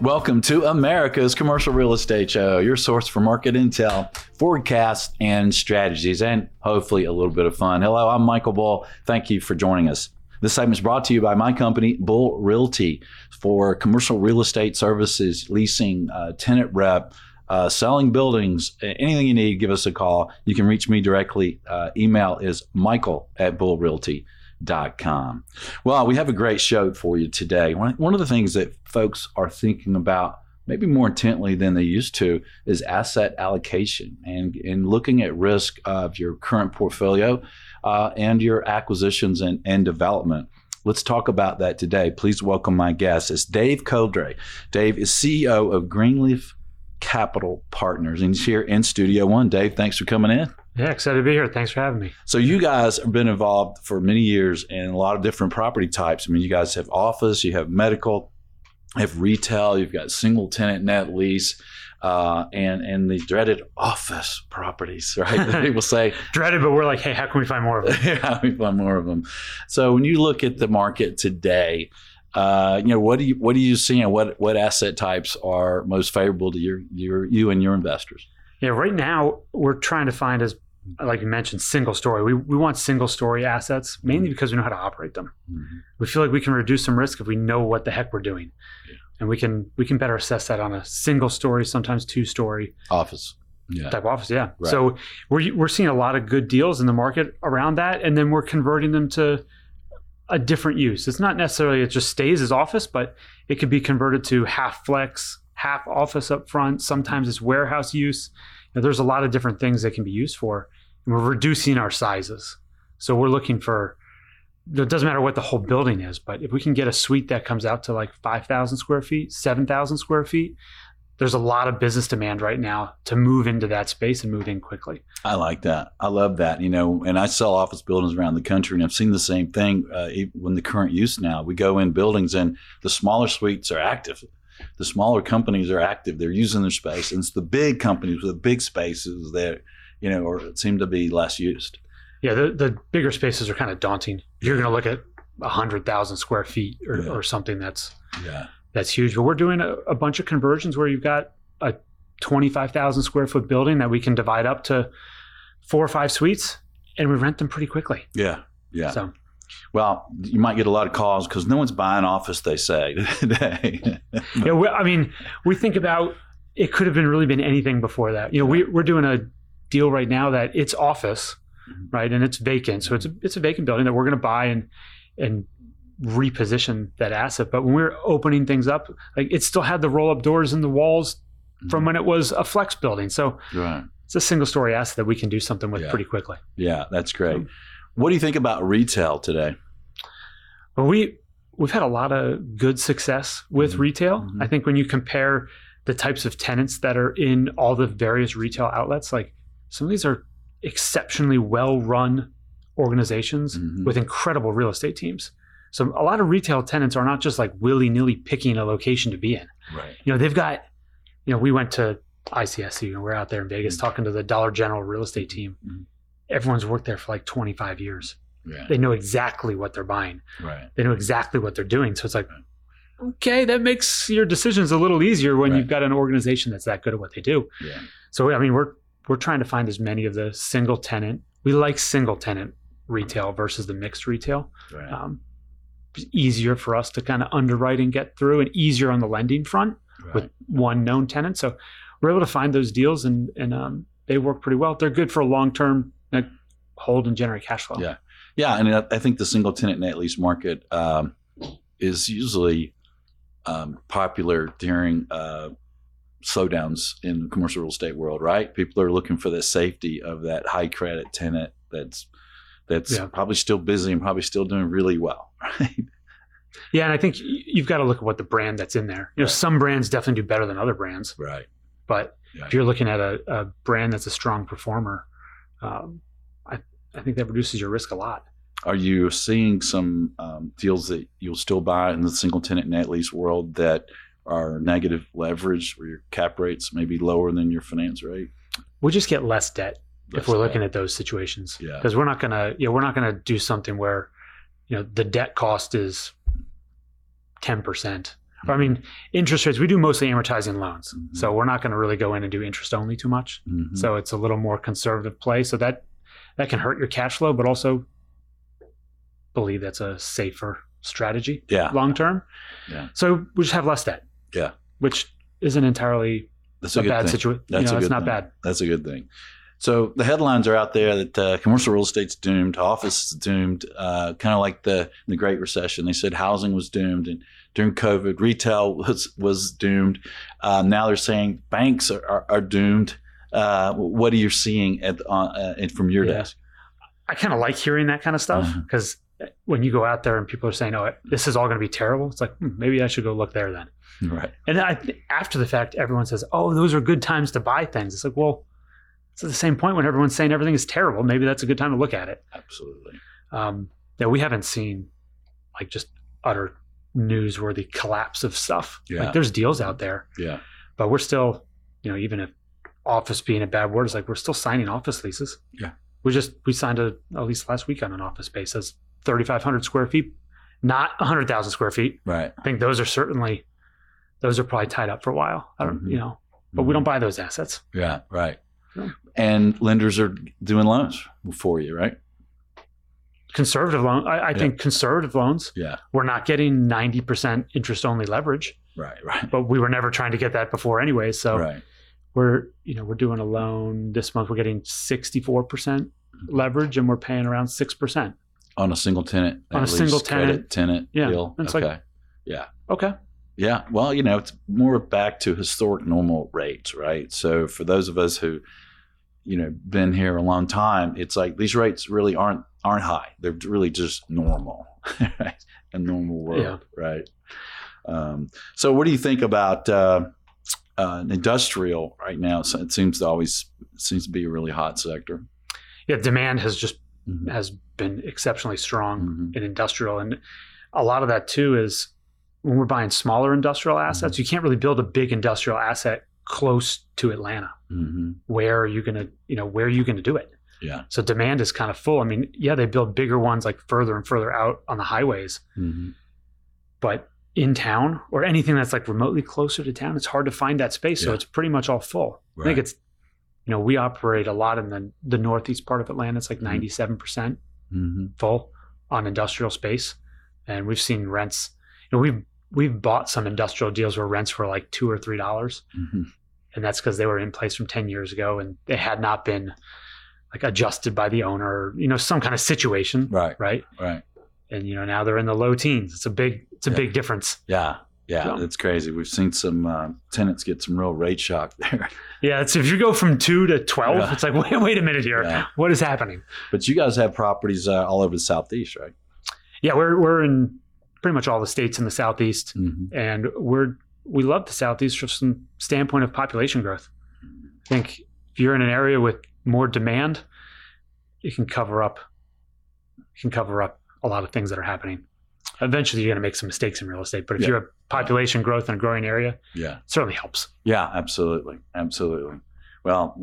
Welcome to America's Commercial Real Estate Show, your source for market intel, forecasts, and strategies, and hopefully a little bit of fun. Hello, I'm Michael Bull. Thank you for joining us. This segment is brought to you by my company, Bull Realty, for commercial real estate services, leasing, uh, tenant rep, uh, selling buildings, anything you need, give us a call. You can reach me directly. Uh, email is michael at bullrealty.com com. Well, we have a great show for you today. One of the things that folks are thinking about maybe more intently than they used to is asset allocation and, and looking at risk of your current portfolio uh, and your acquisitions and, and development. Let's talk about that today. Please welcome my guest. It's Dave Codrea. Dave is CEO of Greenleaf Capital Partners, and he's here in Studio One. Dave, thanks for coming in. Yeah, excited to be here. Thanks for having me. So you guys have been involved for many years in a lot of different property types. I mean, you guys have office, you have medical, you have retail, you've got single tenant net lease. Uh, and and the dreaded office properties, right? people say dreaded, but we're like, hey, how can we find more of them? how can we find more of them? So when you look at the market today, uh, you know what do you what are you seeing? What what asset types are most favorable to your your you and your investors? Yeah, right now we're trying to find as like you mentioned, single story. We, we want single story assets mainly mm-hmm. because we know how to operate them. Mm-hmm. We feel like we can reduce some risk if we know what the heck we're doing. And we can we can better assess that on a single story, sometimes two story office. Yeah. Type office, yeah. Right. So we're we're seeing a lot of good deals in the market around that, and then we're converting them to a different use. It's not necessarily it just stays as office, but it could be converted to half flex, half office up front. Sometimes it's warehouse use. You know, there's a lot of different things that can be used for and we're reducing our sizes. So we're looking for it doesn't matter what the whole building is, but if we can get a suite that comes out to like 5,000 square feet, 7,000 square feet, there's a lot of business demand right now to move into that space and move in quickly. I like that. I love that. You know, and I sell office buildings around the country, and I've seen the same thing uh, when the current use now. We go in buildings, and the smaller suites are active. The smaller companies are active. They're using their space, and it's the big companies with the big spaces that you know, or seem to be less used. Yeah, the, the bigger spaces are kind of daunting. You're going to look at a hundred thousand square feet or, yeah. or something that's yeah that's huge. But we're doing a, a bunch of conversions where you've got a twenty five thousand square foot building that we can divide up to four or five suites, and we rent them pretty quickly. Yeah, yeah. So. Well, you might get a lot of calls because no one's buying office. They say today. yeah, we, I mean, we think about it could have been really been anything before that. You know, we, we're doing a deal right now that it's office. Right, and it's vacant. So it's a, it's a vacant building that we're going to buy and and reposition that asset. But when we are opening things up, like it still had the roll up doors in the walls mm-hmm. from when it was a flex building. So right. it's a single story asset that we can do something with yeah. pretty quickly. Yeah, that's great. So, what do you think about retail today? Well, we we've had a lot of good success with mm-hmm. retail. Mm-hmm. I think when you compare the types of tenants that are in all the various retail outlets, like some of these are exceptionally well run organizations mm-hmm. with incredible real estate teams. So a lot of retail tenants are not just like willy nilly picking a location to be in. Right. You know, they've got, you know, we went to ICSC and we're out there in Vegas mm-hmm. talking to the Dollar General real estate team. Mm-hmm. Everyone's worked there for like 25 years. Yeah. They know exactly what they're buying. Right. They know exactly what they're doing. So it's like, okay, that makes your decisions a little easier when right. you've got an organization that's that good at what they do. Yeah. So I mean, we're we're trying to find as many of the single tenant. We like single tenant retail versus the mixed retail. Right. Um, easier for us to kind of underwrite and get through, and easier on the lending front right. with one known tenant. So we're able to find those deals, and and um, they work pretty well. They're good for a long term like, hold and generate cash flow. Yeah, yeah, and I think the single tenant net lease market um, is usually um, popular during. Uh, slowdowns in the commercial real estate world, right? People are looking for the safety of that high credit tenant that's that's yeah. probably still busy and probably still doing really well, right? Yeah, and I think you've got to look at what the brand that's in there. You know, right. some brands definitely do better than other brands, right? But yeah. if you're looking at a, a, brand that's a strong performer, um, I I think that reduces your risk a lot. Are you seeing some um, deals that you'll still buy in the single tenant net lease world that are negative leverage, where your cap rates may be lower than your finance rate. We'll just get less debt Less if we're debt. looking at those situations. Yeah. Because we're not gonna, you know, we're not gonna do something where, you know, the debt cost is ten percent. Or I mean, interest rates. We do mostly amortizing loans, Mhm. so we're not going to really go in and do interest only too much. Mhm. So it's a little more conservative play. So that that can hurt your cash flow, but also believe that's a safer strategy yeah, long term. Yeah. So we just have less debt. Yeah. Which isn't entirely that's a, a, good bad situation. You That's know, a it's good not thing. bad. That's a good thing. So the headlines are out there that uh, commercial real estate's doomed, office is doomed, uh, kind of like the the Great Recession. They said housing was doomed, and during COVID, retail was was doomed. Uh, now they're saying banks are, are, are doomed. Uh, what are you seeing at uh, uh, from your Yeah. desk? I kind of like hearing that kind of stuff Uh-huh. because when you go out there and people are saying, "Oh, this is all going to be terrible," it's like hmm, maybe I should go look there then. Right. And then I after the fact, everyone says, "Oh, those are good times to buy things." It's like, well, it's at the same point when everyone's saying everything is terrible. Maybe that's a good time to look at it. Absolutely. Um, yeah, we haven't seen like just utter newsworthy collapse of stuff. Yeah. Like there's deals out there, Yeah. but we're still, you know, even if office being a bad word, it's like we're still signing office leases. Yeah. We just we signed a at least last week on an office space that's 3,500 square feet, not 100,000 square feet. Right. I think those are certainly those are probably tied up for a while. I don't, Mhm. you know, but we don't buy those assets. Yeah. Right. Yeah. And lenders are doing loans for you, right? Conservative loan, I, I Yeah. think conservative loans. Yeah. We're not getting 90% interest only leverage, Right. Right. but we were never trying to get that before anyway. So right. we're, you know, we're doing a loan this month. We're getting 64% leverage and we're paying around 6%. On a single tenant. On a single tenant. tenant Yeah. deal. It's okay. like- yeah. Okay. Yeah, well, you know, it's more back to historic normal rates, right? So for those of us who, you know, been here a long time, it's like these rates really aren't aren't high. They're really just normal, right? A normal world, Yeah. right? Um, so, what do you think about uh, uh, industrial right now? So it seems to always seems to be a really hot sector. Yeah. Demand has just, Mhm. has been exceptionally strong. Mhm. in industrial. And a lot of that too is when we're buying smaller industrial assets, Mm-hmm. you can't really build a big industrial asset close to Atlanta. Mhm. Where are you gonna, you know, where are you gonna do it? Yeah. So demand is kind of full. I mean, yeah, they build bigger ones like further and further out on the highways, Mhm. but in town or anything that's like remotely closer to town, it's hard to find that space. So it's pretty much all full. I think it's, you know, we operate a lot in the the northeast part of Atlanta. It's like Mhm. ninety seven percent Mhm. full on industrial space, and we've seen rents. You know, we've we've bought some industrial deals where rents were like two or three dollars, Mhm. and that's because they were in place from ten years ago, and they had not been like adjusted by the owner. You know, some kind of situation, Right. right? Right. And you know, now they're in the low teens. It's a big, it's a Yeah. big difference. Yeah. Yeah, So- it's crazy. We've seen some uh, tenants get some real rate shock there. Yeah, it's if you go from two to twelve, Yeah. it's like wait, wait a minute here, Yeah. what is happening? But you guys have properties uh, all over the southeast, right? Yeah, we're we're in pretty much all the states in the southeast. Mm-hmm. and we're we love the southeast from some standpoint of population growth. I think if you're in an area with more demand, it can cover up it can cover up a lot of things that are happening. Eventually, you're going to make some mistakes in real estate, but if Yeah. you have population growth in a growing area, Yeah, it certainly helps. yeah, absolutely, absolutely. Well,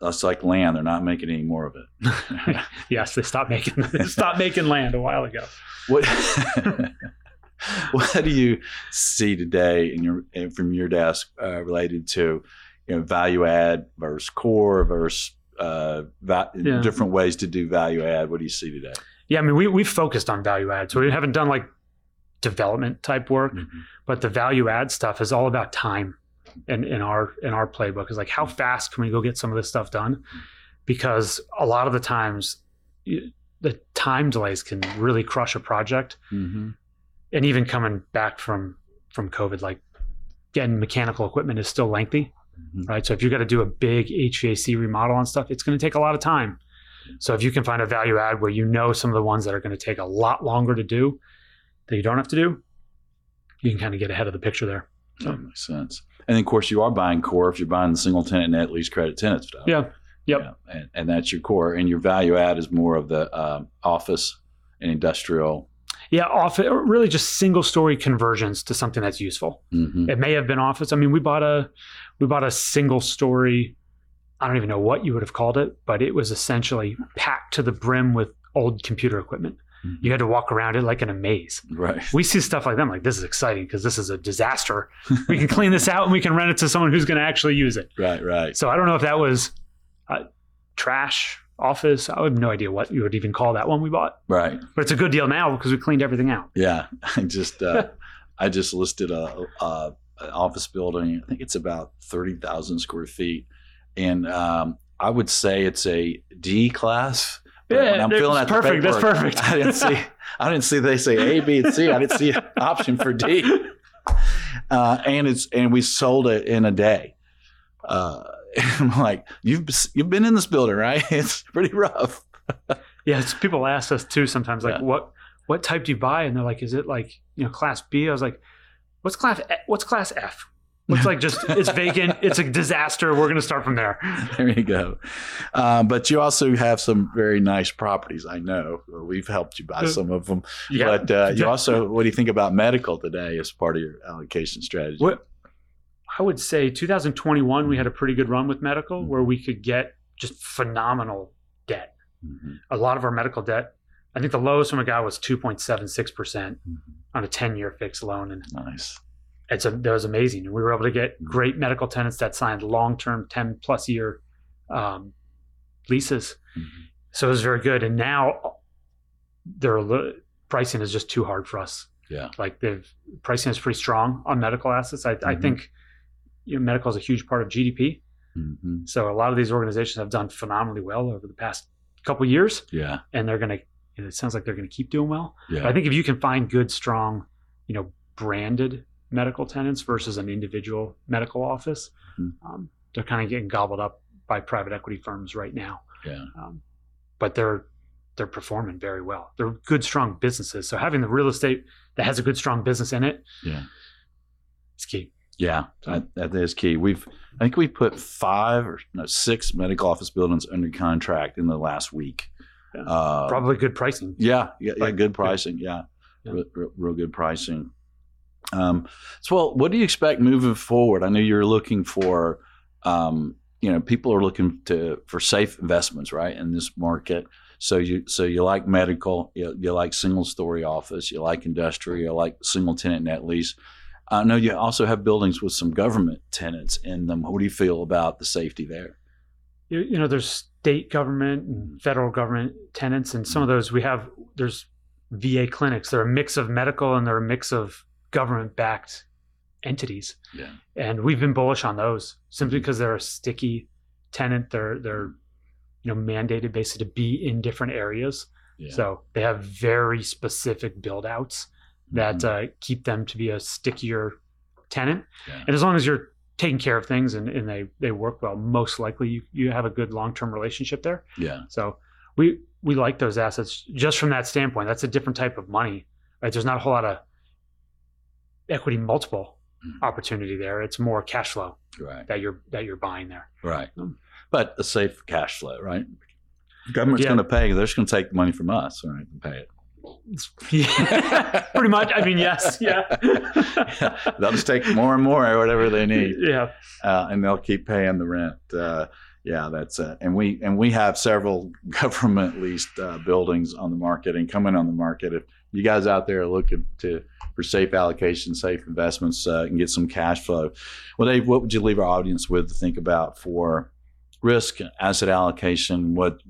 that's like land; they're not making any more of it. yes, they stopped making they stopped making land a while ago. what What do you see today in your from your desk uh, related to you know value add versus core versus uh, va- Yeah. different ways to do value add? What do you see today? Yeah, I mean we we've focused on value add, so we haven't done like development type work. Mm-hmm. but the value add stuff is all about time in, in our in our playbook is like how fast can we go get some of this stuff done because a lot of the times you, the time delays can really crush a project Mm-hmm. And even coming back from from covid like getting mechanical equipment is still lengthy Mm-hmm. right so if you're going to do a big hvac remodel on stuff it's going to take a lot of time so if you can find a value add where you know some of the ones that are going to take a lot longer to do that you don't have to do you can kind of get ahead of the picture there That makes sense. And of course, you are buying core if you're buying the single tenant net lease credit tenant stuff. yeah Yep. Yeah, and, and that's your core. And your value add is more of the um, office and industrial. Yeah, off really just single story conversions to something that's useful. Mhm. It may have been office. I mean, we bought a we bought a single story. I don't even know what you would have called it, but it was essentially packed to the brim with old computer equipment. Mhm. You had to walk around it like in a maze. Right. We see stuff like that. I'm like, this is exciting because this is a disaster. We can clean this out and we can rent it to someone who's going to actually use it. Right. Right. So I don't know if that was uh, trash office. I have no idea what you would even call that one we bought, Right. but it's a good deal now because we cleaned everything out. Yeah. I just uh, I just listed a, a an office building. I think it's about thirty thousand square feet, and um, I would say it's a D class. Yeah, I'm out the perfect, that's perfect. I didn't see. I didn't see they say A, B, and C. I didn't see an option for D. Uh, and it's and we sold it in a day. Uh, I'm like, you've you've been in this building, right? It's pretty rough. Yeah, it's, people ask us too sometimes, like, Yeah. what what type do you buy? And they're like, is it like you know class B? I was like, what's class what's class F? What's like just it's vacant, it's a disaster. We're gonna start from there. There you go. Um, but you also have some very nice properties. I know we've helped you buy some of them. Yeah, But uh, you also, what do you think about medical today as part of your allocation strategy? What I would say 2021 we had a pretty good run with medical where we could get just phenomenal debt. Mhm, A lot of our medical debt, I think the lowest one we got was 2.76 percent mhm. on a 10 year fixed loan, and Nice. it's a, that was amazing. And we were able to get great medical tenants that signed long term 10 plus year um, leases. Mhm. So it was very good. And now their pricing is just too hard for us. Yeah. Like the pricing is pretty strong on medical assets. I, I Mhm. think you know, medical is a huge part of GDP. Mhm. So a lot of these organizations have done phenomenally well over the past couple years, Yeah. and they're going to. It sounds like they're going to keep doing well. Yeah. But I think if you can find good, strong, you know, branded medical tenants versus an individual medical office, Mhm. um, they're kind of getting gobbled up by private equity firms right now. yeah. Um, but they're they're performing very well. They're good, strong businesses. So having the real estate that has a good, strong business in it Yeah. it's key. Yeah, that, that is key. We've, I think we put five or no, six medical office buildings under contract in the last week. Yeah. Uh, Probably good pricing. Yeah, yeah, yeah good pricing. Yeah, Yeah. Real, real, real good pricing. Um, so, well, what do you expect moving forward? I know you're looking for, um, you know, people are looking to for safe investments, right, in this market. So you, so you like medical, you, you like single story office, you like industrial, you like single tenant net lease. I know you also have buildings with some government tenants in them. What do you feel about the safety there? you, you know there's state government and mm. federal government tenants and some of mm. those we have there's va clinics they're a mix of medical and they're a mix of government backed entities Yeah. and we've been bullish on those simply mm-hmm. because they're a sticky tenant they're they're you know mandated basically to be in different areas Yeah. so they have very specific build outs that Mhm. uh, keep them to be a stickier tenant Yeah. and as long as you're taking care of things and, and they they work well most likely you, you have a good long-term relationship there yeah. so we we like those assets just from that standpoint that's a different type of money right there's not a whole lot of equity multiple Mhm. opportunity there it's more cash flow Right. that you're that you're buying there Right. Um, But a safe cash flow, right? The government's Yeah. going to pay. They're just going to take money from us, all right, and pay it. Yeah, pretty much i mean yes yeah They'll just take more and more or whatever they need, yeah uh, and they'll keep paying the rent. Uh, yeah, that's uh, and we and we have several government leased uh, buildings on the market and coming on the market. If you guys out there are looking to for safe allocation, safe investments, uh, and get some cash flow, well, Dave, what would you leave our audience with to think about for risk, asset allocation? What?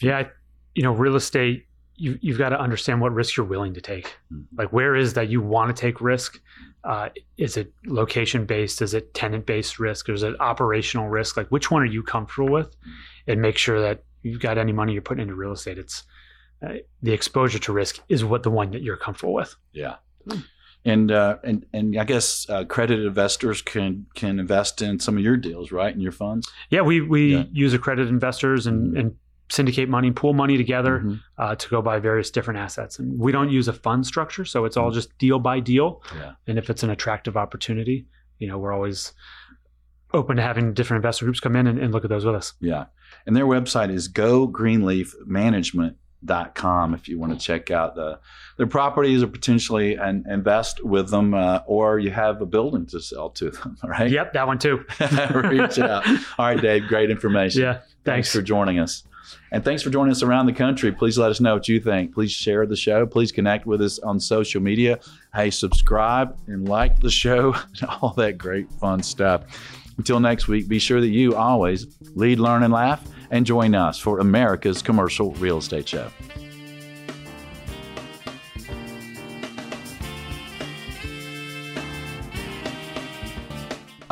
yeah you know real estate you, you've got to understand what risk you're willing to take Mhm. like where is that you want to take risk uh, is it location based is it tenant based risk or is it operational risk like which one are you comfortable with and make sure that you've got any money you're putting into real estate it's uh, the exposure to risk is what the one that you're comfortable with Yeah. Hmm. And uh, and and I guess uh, accredited investors can can invest in some of your deals, right? In your funds. yeah we we Yeah. use accredited investors and, Mhm. and syndicate money pool money together Mhm. uh, to go buy various different assets and we don't use a fund structure so it's all just deal by deal Yeah. and if it's an attractive opportunity you know we're always open to having different investor groups come in and, and look at those with us Yeah. And their website is com if you want to check out the their properties or potentially and invest with them uh, or you have a building to sell to them right Yep, that one too. reach out all right dave great information Yeah, thanks. for joining us and thanks for joining us around the country. Please let us know what you think. Please share the show. Please connect with us on social media. Hey subscribe and like the show and all that great fun stuff. Until next week be sure that you always lead learn and laugh and join us for america's commercial real estate show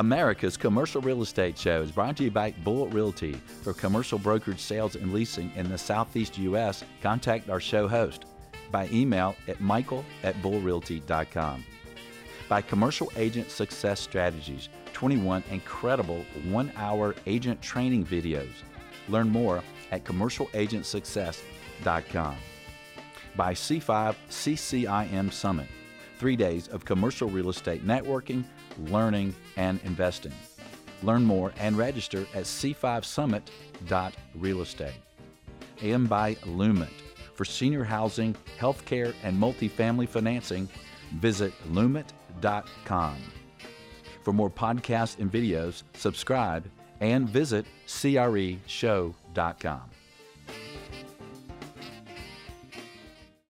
America's Commercial Real Estate Show is brought to you by Bull Realty. For commercial brokerage sales and leasing in the Southeast U.S., contact our show host by email at michael at bullrealty.com. By Commercial Agent Success Strategies, 21 incredible one hour agent training videos. Learn more at commercialagentsuccess.com. By C5 CCIM Summit, three days of commercial real estate networking, learning, and investing. Learn more and register at c5summit.realestate. And by Lument. For senior housing, healthcare, and multifamily financing, visit lument.com. For more podcasts and videos, subscribe and visit creshow.com.